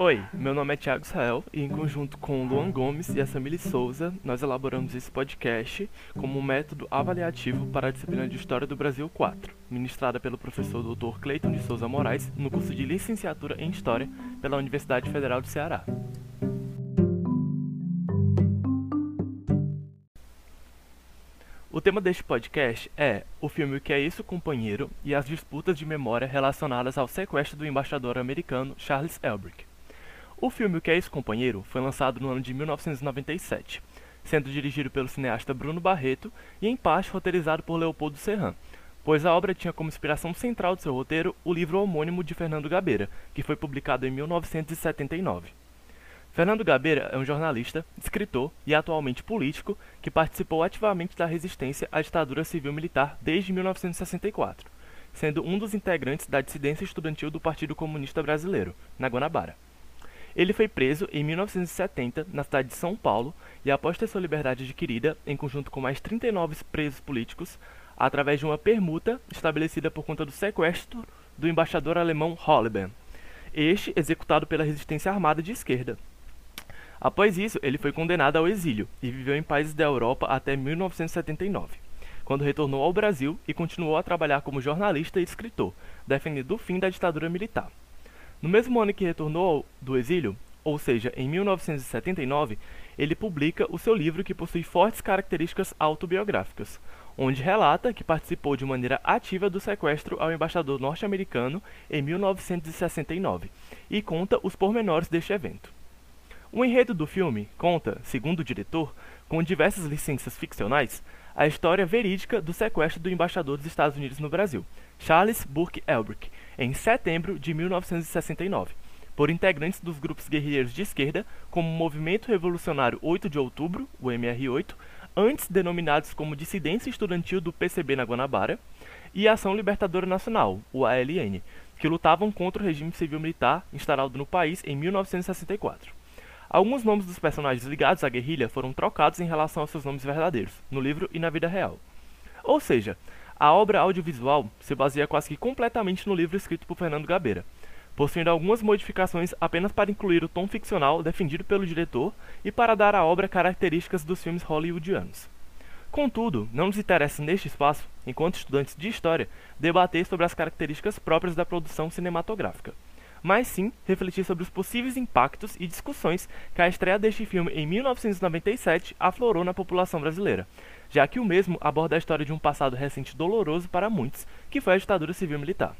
Oi, meu nome é Thiago Israel e em conjunto com Luan Gomes e a Samile Souza, nós elaboramos esse podcast como um método avaliativo para a disciplina de História do Brasil 4, ministrada pelo professor Dr. Cleiton de Souza Moraes no curso de Licenciatura em História pela Universidade Federal do Ceará. O tema deste podcast é o filme O que é isso, companheiro e as disputas de memória relacionadas ao sequestro do embaixador americano Charles Elbrick. O filme O que é isso, companheiro foi lançado no ano de 1997, sendo dirigido pelo cineasta Bruno Barreto e em parte roteirizado por Leopoldo Serran, pois a obra tinha como inspiração central de seu roteiro o livro homônimo de Fernando Gabeira, que foi publicado em 1979. Fernando Gabeira é um jornalista, escritor e atualmente político que participou ativamente da resistência à ditadura civil-militar desde 1964, sendo um dos integrantes da dissidência estudantil do Partido Comunista Brasileiro, na Guanabara. Ele foi preso em 1970 na cidade de São Paulo e, após ter sua liberdade adquirida, em conjunto com mais 39 presos políticos, através de uma permuta estabelecida por conta do sequestro do embaixador alemão Holleben, este executado pela resistência armada de esquerda. Após isso, ele foi condenado ao exílio e viveu em países da Europa até 1979, quando retornou ao Brasil e continuou a trabalhar como jornalista e escritor, defendendo o fim da ditadura militar. No mesmo ano que retornou do exílio, ou seja, em 1979, ele publica o seu livro que possui fortes características autobiográficas, onde relata que participou de maneira ativa do sequestro ao embaixador norte-americano em 1969 e conta os pormenores deste evento. O enredo do filme conta, segundo o diretor, com diversas licenças ficcionais, a história verídica do sequestro do embaixador dos Estados Unidos no Brasil, Charles Burke Elbrick, em setembro de 1969, por integrantes dos grupos guerrilheiros de esquerda, como o Movimento Revolucionário 8 de Outubro, o MR8, antes denominados como Dissidência Estudantil do PCB na Guanabara, e a Ação Libertadora Nacional, o ALN, que lutavam contra o regime civil-militar instalado no país em 1964. Alguns nomes dos personagens ligados à guerrilha foram trocados em relação aos seus nomes verdadeiros, no livro e na vida real. Ou seja, a obra audiovisual se baseia quase que completamente no livro escrito por Fernando Gabeira, possuindo algumas modificações apenas para incluir o tom ficcional defendido pelo diretor e para dar à obra características dos filmes hollywoodianos. Contudo, não nos interessa neste espaço, enquanto estudantes de história, debater sobre as características próprias da produção cinematográfica mas sim refletir sobre os possíveis impactos e discussões que a estreia deste filme em 1997 aflorou na população brasileira, já que o mesmo aborda a história de um passado recente doloroso para muitos, que foi a ditadura civil-militar.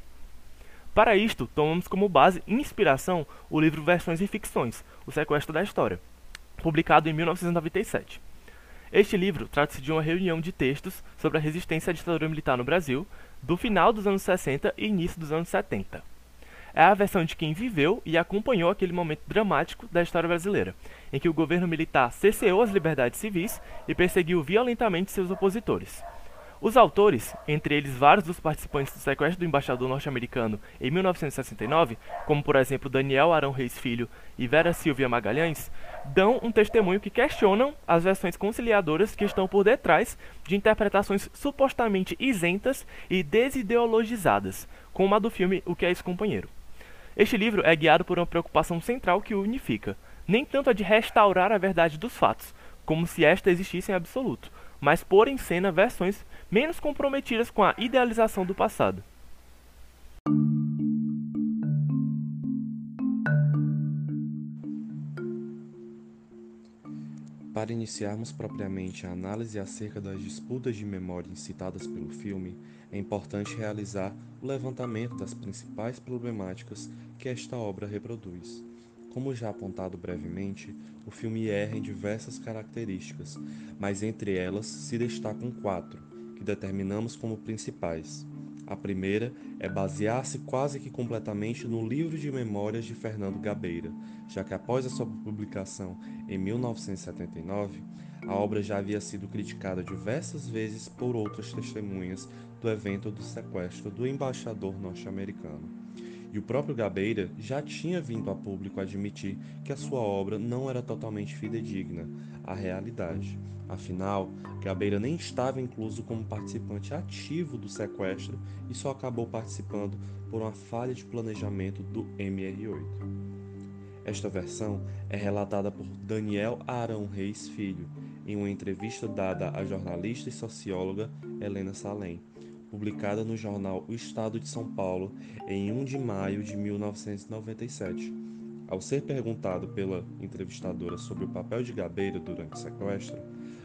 Para isto, tomamos como base e inspiração o livro Versões e Ficções, O Sequestro da História, publicado em 1997. Este livro trata-se de uma reunião de textos sobre a resistência à ditadura militar no Brasil, do final dos anos 60 e início dos anos 70 é a versão de quem viveu e acompanhou aquele momento dramático da história brasileira, em que o governo militar cesseou as liberdades civis e perseguiu violentamente seus opositores. Os autores, entre eles vários dos participantes do sequestro do embaixador norte-americano em 1969, como por exemplo Daniel Arão Reis Filho e Vera Silvia Magalhães, dão um testemunho que questionam as versões conciliadoras que estão por detrás de interpretações supostamente isentas e desideologizadas, como a do filme O que é esse companheiro. Este livro é guiado por uma preocupação central que o unifica, nem tanto a de restaurar a verdade dos fatos, como se esta existisse em absoluto, mas pôr em cena versões menos comprometidas com a idealização do passado. Para iniciarmos propriamente a análise acerca das disputas de memória incitadas pelo filme, é importante realizar o levantamento das principais problemáticas que esta obra reproduz. Como já apontado brevemente, o filme erra em diversas características, mas entre elas se destacam quatro, que determinamos como principais. A primeira é basear-se quase que completamente no livro de memórias de Fernando Gabeira, já que após a sua publicação em 1979, a obra já havia sido criticada diversas vezes por outras testemunhas do evento do sequestro do embaixador norte-americano. E o próprio Gabeira já tinha vindo a público admitir que a sua obra não era totalmente fidedigna à realidade. Afinal, Gabeira nem estava incluso como participante ativo do sequestro e só acabou participando por uma falha de planejamento do MR8. Esta versão é relatada por Daniel Arão Reis Filho, em uma entrevista dada à jornalista e socióloga Helena Salem, publicada no jornal O Estado de São Paulo em 1 de maio de 1997. Ao ser perguntado pela entrevistadora sobre o papel de Gabeira durante o sequestro,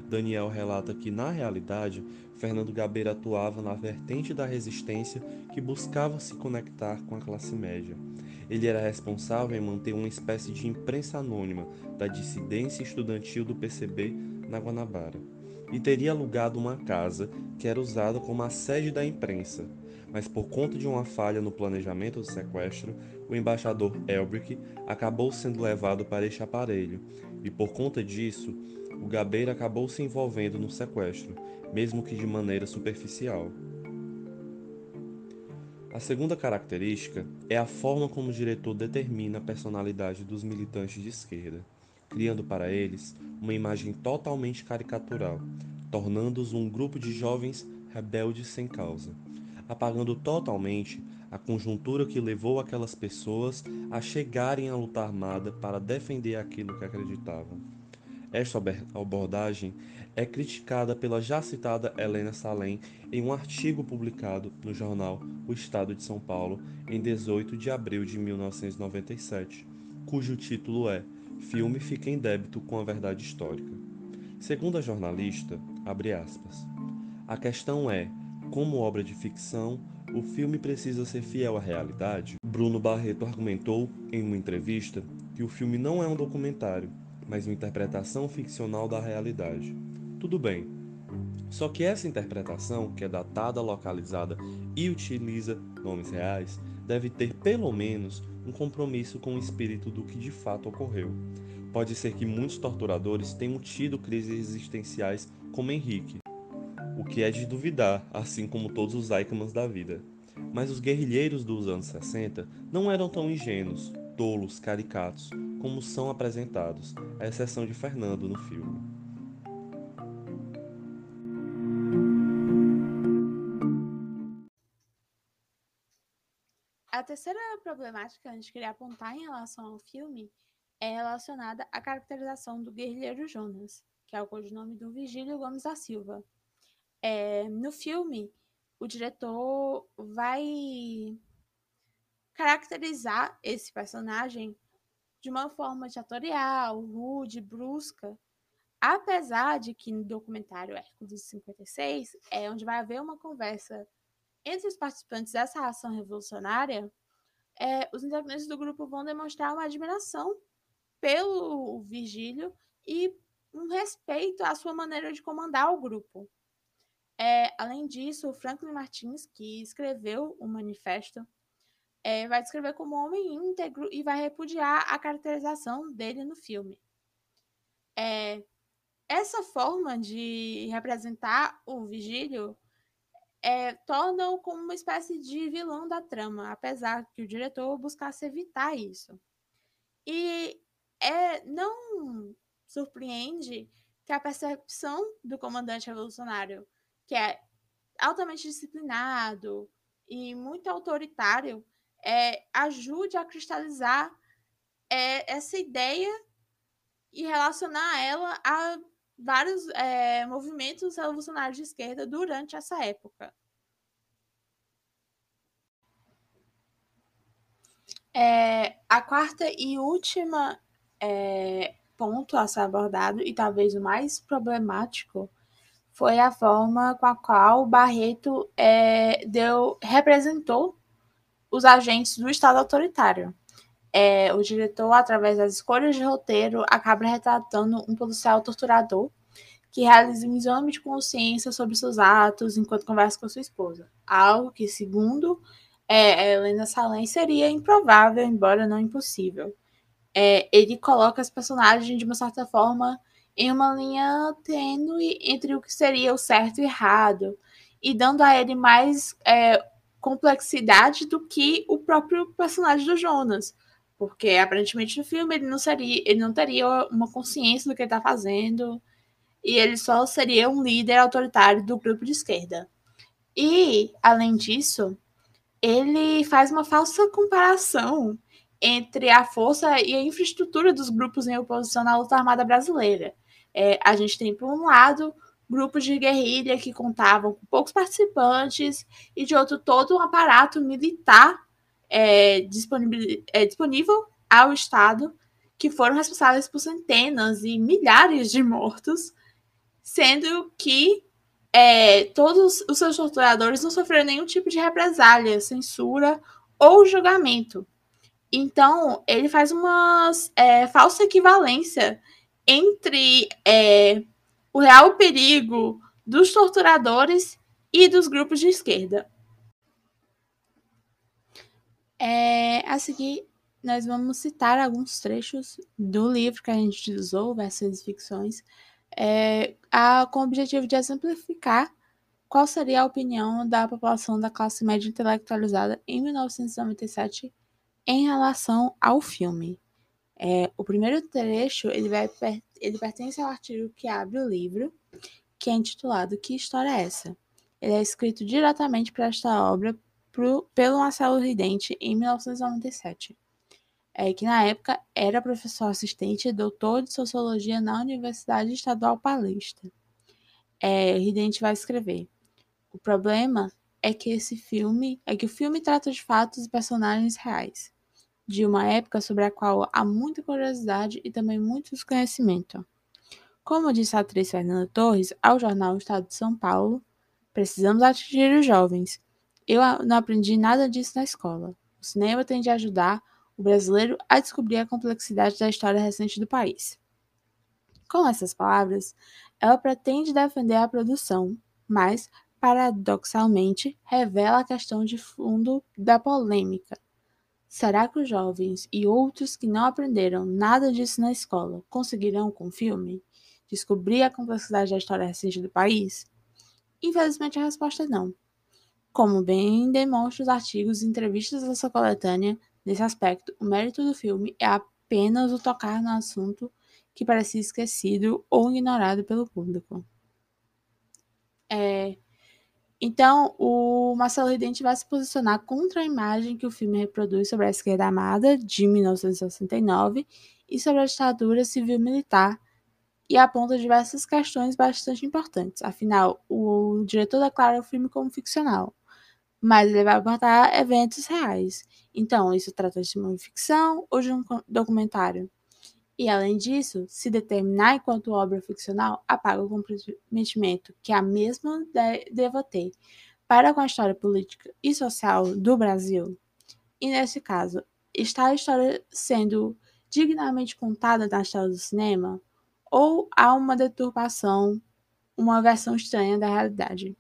Daniel relata que, na realidade, Fernando Gabeira atuava na vertente da resistência que buscava se conectar com a classe média. Ele era responsável em manter uma espécie de imprensa anônima da dissidência estudantil do PCB na Guanabara e teria alugado uma casa que era usada como a sede da imprensa, mas por conta de uma falha no planejamento do sequestro, o embaixador Elbrick acabou sendo levado para este aparelho, e por conta disso, o Gabeira acabou se envolvendo no sequestro, mesmo que de maneira superficial. A segunda característica é a forma como o diretor determina a personalidade dos militantes de esquerda, criando para eles uma imagem totalmente caricatural, tornando-os um grupo de jovens rebeldes sem causa, apagando totalmente a conjuntura que levou aquelas pessoas a chegarem à luta armada para defender aquilo que acreditavam. Esta abordagem é criticada pela já citada Helena Salem em um artigo publicado no jornal O Estado de São Paulo em 18 de abril de 1997, cujo título é Filme fica em débito com a verdade histórica. Segundo a jornalista, aspas, a questão é, como obra de ficção, o filme precisa ser fiel à realidade? Bruno Barreto argumentou, em uma entrevista, que o filme não é um documentário, mas uma interpretação ficcional da realidade. Tudo bem. Só que essa interpretação, que é datada, localizada e utiliza nomes reais, deve ter pelo menos um compromisso com o espírito do que de fato ocorreu. Pode ser que muitos torturadores tenham tido crises existenciais como Henrique, o que é de duvidar, assim como todos os Eichmanns da vida. Mas os guerrilheiros dos anos 60 não eram tão ingênuos, tolos, caricatos, como são apresentados, à exceção de Fernando no filme. A terceira problemática que a gente queria apontar em relação ao filme é relacionada à caracterização do guerrilheiro Jonas, que é o codinome do Vigílio Gomes da Silva. É, no filme, o diretor vai caracterizar esse personagem de uma forma ditatorial, rude, brusca, apesar de que no documentário Hércules 56 é onde vai haver uma conversa entre os participantes dessa ação revolucionária, é, os integrantes do grupo vão demonstrar uma admiração pelo Virgílio e um respeito à sua maneira de comandar o grupo. É, além disso, o Franklin Martins, que escreveu o manifesto, é, vai descrever como homem íntegro e vai repudiar a caracterização dele no filme. É, essa forma de representar o Vigílio é, torna-o como uma espécie de vilão da trama, apesar que o diretor buscasse evitar isso. E é, não surpreende que a percepção do comandante revolucionário, que é altamente disciplinado e muito autoritário, é, ajude a cristalizar é, essa ideia e relacionar ela a vários é, movimentos revolucionários de esquerda durante essa época. É, a quarta e última é, ponto a ser abordado, e talvez o mais problemático, foi a forma com a qual Barreto é, deu, representou os agentes do Estado autoritário. É, o diretor, através das escolhas de roteiro, acaba retratando um policial torturador que realiza um exame de consciência sobre seus atos enquanto conversa com sua esposa. Algo que, segundo é, Helena Salem, seria improvável, embora não impossível. É, ele coloca as personagens, de uma certa forma, em uma linha tênue entre o que seria o certo e errado, e dando a ele mais é, complexidade do que o próprio personagem do Jonas. Porque aparentemente no filme ele não seria, ele não teria uma consciência do que ele está fazendo e ele só seria um líder autoritário do grupo de esquerda. E, além disso, ele faz uma falsa comparação entre a força e a infraestrutura dos grupos em oposição na luta armada brasileira. É, a gente tem, por um lado, grupos de guerrilha que contavam com poucos participantes e, de outro, todo um aparato militar é, disponível, é, disponível ao Estado que foram responsáveis por centenas e milhares de mortos, sendo que é, todos os seus torturadores não sofreram nenhum tipo de represália, censura ou julgamento. Então, ele faz uma é, falsa equivalência entre é, o real perigo dos torturadores e dos grupos de esquerda. É, a seguir, nós vamos citar alguns trechos do livro que a gente usou, Versões e Ficções, é, a, com o objetivo de exemplificar qual seria a opinião da população da classe média intelectualizada em 1997 em relação ao filme. É, o primeiro trecho ele, vai, ele pertence ao artigo que abre o livro, que é intitulado Que História é essa? Ele é escrito diretamente para esta obra pelo Marcelo Ridente em 1997, é, que na época era professor assistente e doutor de Sociologia na Universidade Estadual Paulista. É, Ridente vai escrever. O problema é que esse filme é que o filme trata de fatos e personagens reais de uma época sobre a qual há muita curiosidade e também muito desconhecimento. Como disse a atriz Fernanda Torres ao jornal Estado de São Paulo, precisamos atingir os jovens. Eu não aprendi nada disso na escola. O cinema tem de ajudar o brasileiro a descobrir a complexidade da história recente do país. Com essas palavras, ela pretende defender a produção, mas, paradoxalmente, revela a questão de fundo da polêmica, Será que os jovens e outros que não aprenderam nada disso na escola conseguirão, com o filme, descobrir a complexidade da história recente do país? Infelizmente, a resposta é não. Como bem demonstram os artigos e entrevistas dessa coletânea, nesse aspecto, o mérito do filme é apenas o tocar no assunto que parecia esquecido ou ignorado pelo público. É, então, o Marcelo Ridente vai se posicionar contra a imagem que o filme reproduz sobre a esquerda armada, de 1969, e sobre a ditadura civil-militar, e aponta diversas questões bastante importantes. Afinal, o diretor declara o filme como ficcional, mas ele vai abordar eventos reais. Então, isso trata de uma ficção ou de um documentário? E, além disso, se determinar enquanto obra ficcional, apaga o comprometimento que a mesma deva ter para com a história política e social do Brasil. E, nesse caso, está a história sendo dignamente contada na história do cinema? Ou há uma deturpação, uma versão estranha da realidade?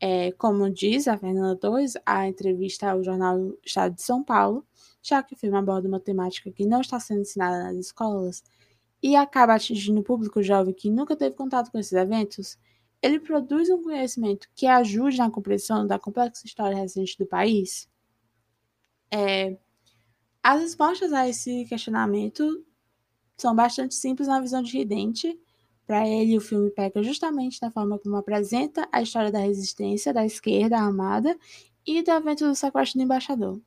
É, como diz a Fernanda Torres, a entrevista ao jornal Estado de São Paulo, já que o filme aborda uma temática que não está sendo ensinada nas escolas e acaba atingindo o público jovem que nunca teve contato com esses eventos, ele produz um conhecimento que ajude na compreensão da complexa história recente do país? É, as respostas a esse questionamento são bastante simples na visão de Ridente. Para ele, o filme pega justamente na forma como apresenta a história da resistência da esquerda armada e do evento do sequestro do embaixador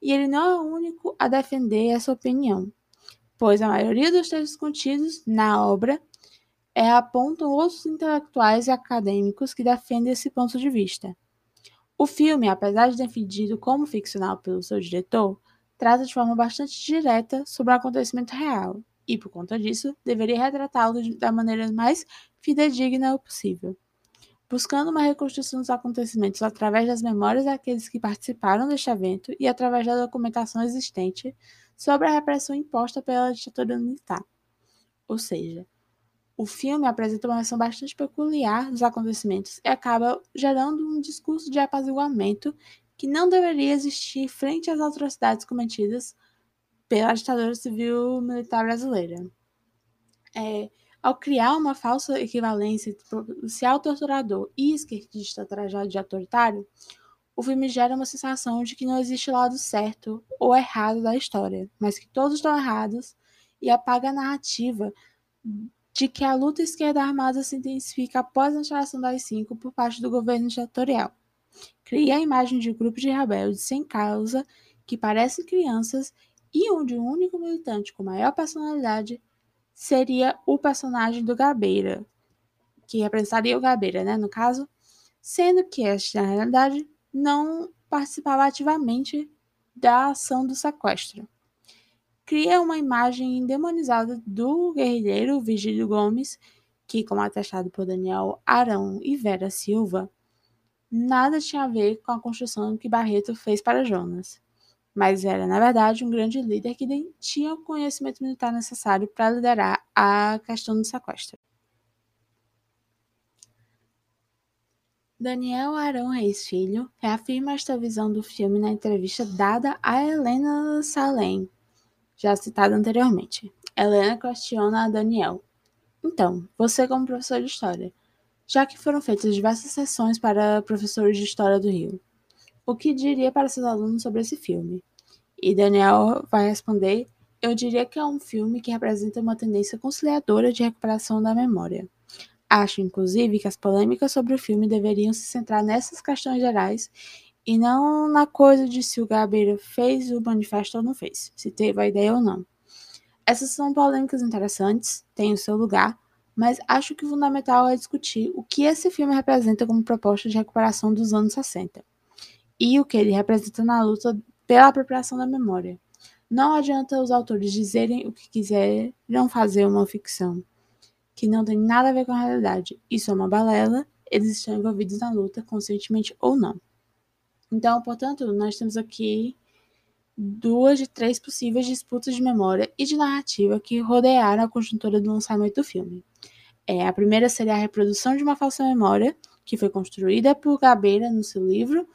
e ele não é o único a defender essa opinião, pois a maioria dos textos contidos na obra é, apontam outros intelectuais e acadêmicos que defendem esse ponto de vista. O filme, apesar de defendido como ficcional pelo seu diretor, trata de forma bastante direta sobre um acontecimento real, e por conta disso, deveria retratá-lo da maneira mais fidedigna possível buscando uma reconstrução dos acontecimentos através das memórias daqueles que participaram deste evento e através da documentação existente sobre a repressão imposta pela ditadura militar. Ou seja, o filme apresenta uma versão bastante peculiar dos acontecimentos e acaba gerando um discurso de apaziguamento que não deveria existir frente às atrocidades cometidas pela ditadura civil militar brasileira. É, ao criar uma falsa equivalência entre policial torturador e esquerdista trajado de autoritário, o filme gera uma sensação de que não existe lado certo ou errado da história, mas que todos estão errados e apaga a narrativa de que a luta esquerda armada se intensifica após a instalação das cinco por parte do governo ditatorial. Cria a imagem de grupos de rebeldes sem causa que parecem crianças e onde o único militante com maior personalidade seria o personagem do Gabeira, que representaria o Gabeira, né, no caso, sendo que esta, na realidade, não participava ativamente da ação do sequestro. Cria uma imagem endemonizada do guerrilheiro Vigílio Gomes, que, como atestado por Daniel Arão e Vera Silva, nada tinha a ver com a construção que Barreto fez para Jonas, mas era, na verdade, um grande líder que tinha o conhecimento militar necessário para liderar a questão do sequestro. Daniel Arão Reis Filho reafirma esta visão do filme na entrevista dada a Helena Salem, já citada anteriormente. Helena questiona a Daniel. Então, você como professor de história, já que foram feitas diversas sessões para professores de história do Rio, o que diria para seus alunos sobre esse filme? E Daniel vai responder: Eu diria que é um filme que representa uma tendência conciliadora de recuperação da memória. Acho, inclusive, que as polêmicas sobre o filme deveriam se centrar nessas questões gerais e não na coisa de se o Gabeira fez o manifesto ou não fez, se teve a ideia ou não. Essas são polêmicas interessantes, têm o seu lugar, mas acho que o fundamental é discutir o que esse filme representa como proposta de recuperação dos anos 60 e o que ele representa na luta pela apropriação da memória. Não adianta os autores dizerem o que quiserem fazer uma ficção que não tem nada a ver com a realidade. Isso é uma balela, eles estão envolvidos na luta, conscientemente ou não. Então, portanto, nós temos aqui duas de três possíveis disputas de memória e de narrativa que rodearam a conjuntura do lançamento do filme. É, a primeira seria a reprodução de uma falsa memória, que foi construída por Gabeira no seu livro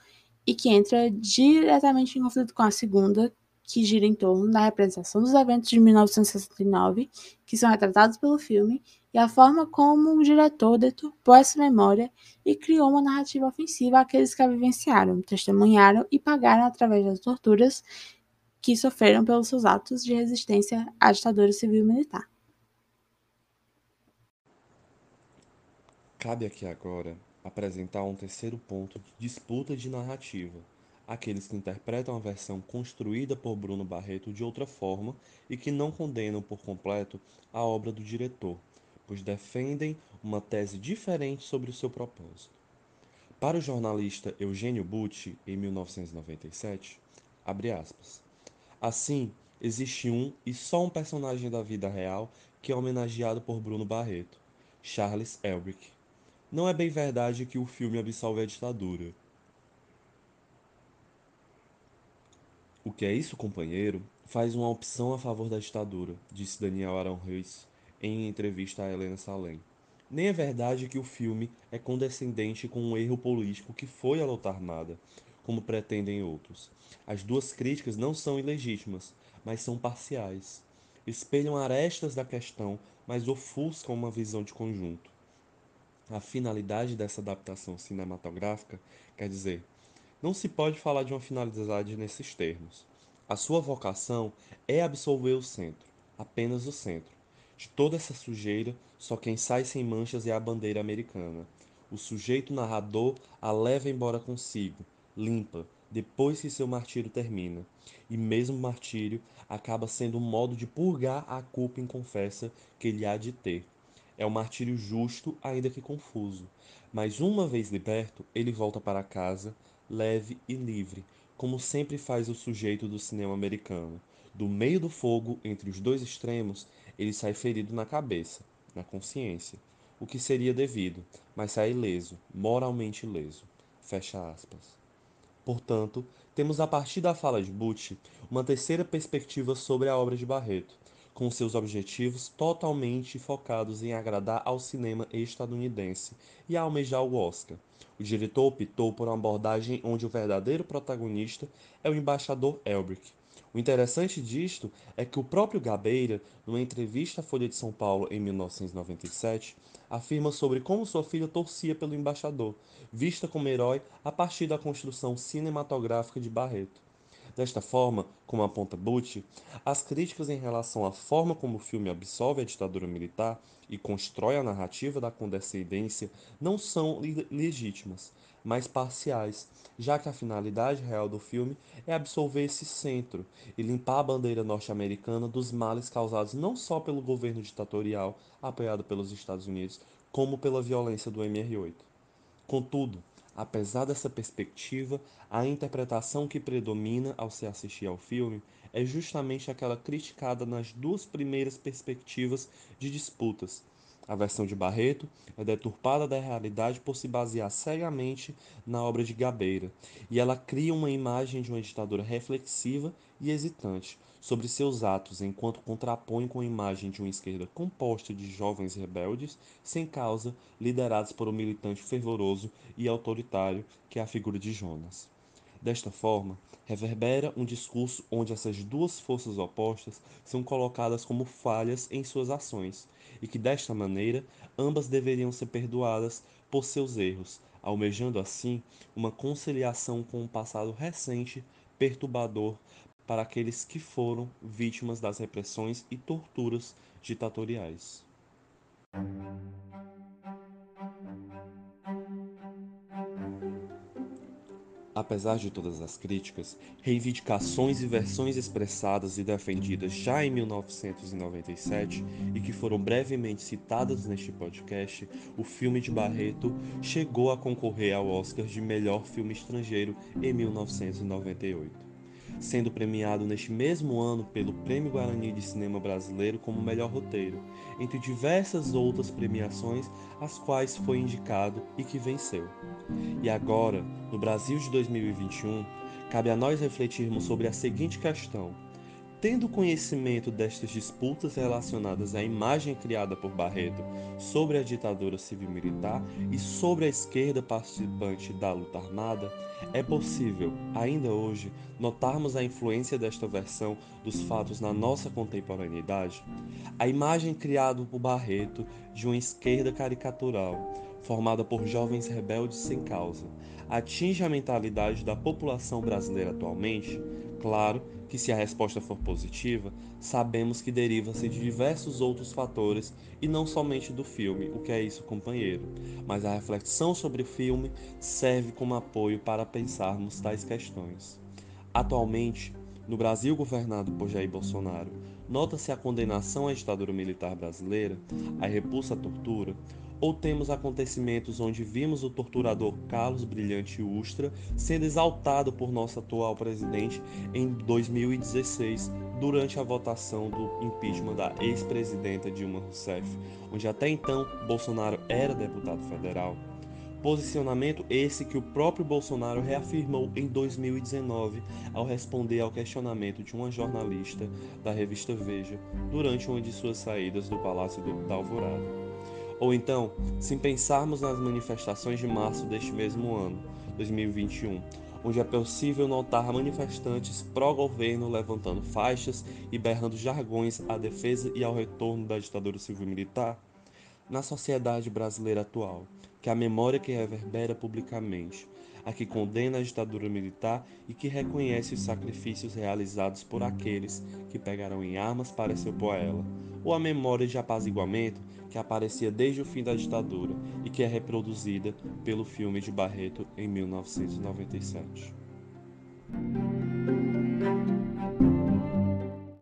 e que entra diretamente em conflito com a segunda, que gira em torno da representação dos eventos de 1969, que são retratados pelo filme, e a forma como o diretor deturpou essa memória e criou uma narrativa ofensiva àqueles que a vivenciaram, testemunharam e pagaram através das torturas que sofreram pelos seus atos de resistência à ditadura civil militar. Cabe aqui agora apresentar um terceiro ponto de disputa de narrativa, aqueles que interpretam a versão construída por Bruno Barreto de outra forma e que não condenam por completo a obra do diretor, pois defendem uma tese diferente sobre o seu propósito. Para o jornalista Eugênio Butti, em 1997, abre aspas, assim, existe um e só um personagem da vida real que é homenageado por Bruno Barreto, Charles Elbrick. Não é bem verdade que o filme absolve a ditadura. O que é isso, companheiro? Faz uma opção a favor da ditadura, disse Daniel Arão Reis em entrevista a Helena Salem. Nem é verdade que o filme é condescendente com um erro político que foi a luta armada, como pretendem outros. As duas críticas não são ilegítimas, mas são parciais. Espelham arestas da questão, mas ofuscam uma visão de conjunto. A finalidade dessa adaptação cinematográfica, quer dizer, não se pode falar de uma finalidade nesses termos. A sua vocação é absolver o centro, apenas o centro. De toda essa sujeira, só quem sai sem manchas é a bandeira americana. O sujeito narrador a leva embora consigo, limpa, depois que seu martírio termina. E mesmo o martírio acaba sendo um modo de purgar a culpa inconfessa que ele há de ter. É um martírio justo, ainda que confuso. Mas uma vez liberto, ele volta para casa, leve e livre, como sempre faz o sujeito do cinema americano. Do meio do fogo, entre os dois extremos, ele sai ferido na cabeça, na consciência, o que seria devido, mas sai ileso, moralmente ileso. Fecha aspas. Portanto, temos a partir da fala de Butch uma terceira perspectiva sobre a obra de Barreto, com seus objetivos totalmente focados em agradar ao cinema estadunidense e almejar o Oscar. O diretor optou por uma abordagem onde o verdadeiro protagonista é o embaixador Elbrick. O interessante disto é que o próprio Gabeira, numa entrevista à Folha de São Paulo em 1997, afirma sobre como sua filha torcia pelo embaixador, vista como herói a partir da construção cinematográfica de Barreto. Desta forma, como aponta Butch, as críticas em relação à forma como o filme absolve a ditadura militar e constrói a narrativa da condescendência não são legítimas. mas parciais, já que a finalidade real do filme é absolver esse centro e limpar a bandeira norte-americana dos males causados não só pelo governo ditatorial apoiado pelos Estados Unidos, como pela violência do MR8. Contudo, apesar dessa perspectiva, a interpretação que predomina ao se assistir ao filme é justamente aquela criticada nas duas primeiras perspectivas de disputas, a versão de Barreto é deturpada da realidade por se basear cegamente na obra de Gabeira, e ela cria uma imagem de uma ditadura reflexiva e hesitante sobre seus atos, enquanto contrapõe com a imagem de uma esquerda composta de jovens rebeldes, sem causa, liderados por um militante fervoroso e autoritário que é a figura de Jonas. Desta forma, reverbera um discurso onde essas duas forças opostas são colocadas como falhas em suas ações e que desta maneira ambas deveriam ser perdoadas por seus erros, almejando assim uma conciliação com o passado recente perturbador para aqueles que foram vítimas das repressões e torturas ditatoriais. Apesar de todas as críticas, reivindicações e versões expressadas e defendidas já em 1997 e que foram brevemente citadas neste podcast, o filme de Barreto chegou a concorrer ao Oscar de melhor filme estrangeiro em 1998 sendo premiado neste mesmo ano pelo Prêmio Guarani de Cinema Brasileiro como melhor roteiro, entre diversas outras premiações às quais foi indicado e que venceu. E agora, no Brasil de 2021, cabe a nós refletirmos sobre a seguinte questão: Tendo conhecimento destas disputas relacionadas à imagem criada por Barreto sobre a ditadura civil-militar e sobre a esquerda participante da luta armada, é possível, ainda hoje, notarmos a influência desta versão dos fatos na nossa contemporaneidade? A imagem criada por Barreto de uma esquerda caricatural, formada por jovens rebeldes sem causa, atinge a mentalidade da população brasileira atualmente? Claro que, se a resposta for positiva, sabemos que deriva-se de diversos outros fatores e não somente do filme, o que é isso, companheiro. Mas a reflexão sobre o filme serve como apoio para pensarmos tais questões. Atualmente, no Brasil governado por Jair Bolsonaro, nota-se a condenação à ditadura militar brasileira, a repulsa à tortura, ou temos acontecimentos onde vimos o torturador Carlos Brilhante Ustra sendo exaltado por nosso atual presidente em 2016, durante a votação do impeachment da ex-presidenta Dilma Rousseff, onde até então Bolsonaro era deputado federal. Posicionamento esse que o próprio Bolsonaro reafirmou em 2019 ao responder ao questionamento de uma jornalista da revista Veja durante uma de suas saídas do Palácio da Alvorada. Ou então, se pensarmos nas manifestações de março deste mesmo ano, 2021, onde é possível notar manifestantes pró-governo levantando faixas e berrando jargões à defesa e ao retorno da ditadura civil-militar, na sociedade brasileira atual, que a memória que reverbera publicamente, a que condena a ditadura militar e que reconhece os sacrifícios realizados por aqueles que pegaram em armas para se opor a ela, ou a memória de apaziguamento que aparecia desde o fim da ditadura e que é reproduzida pelo filme de Barreto em 1997.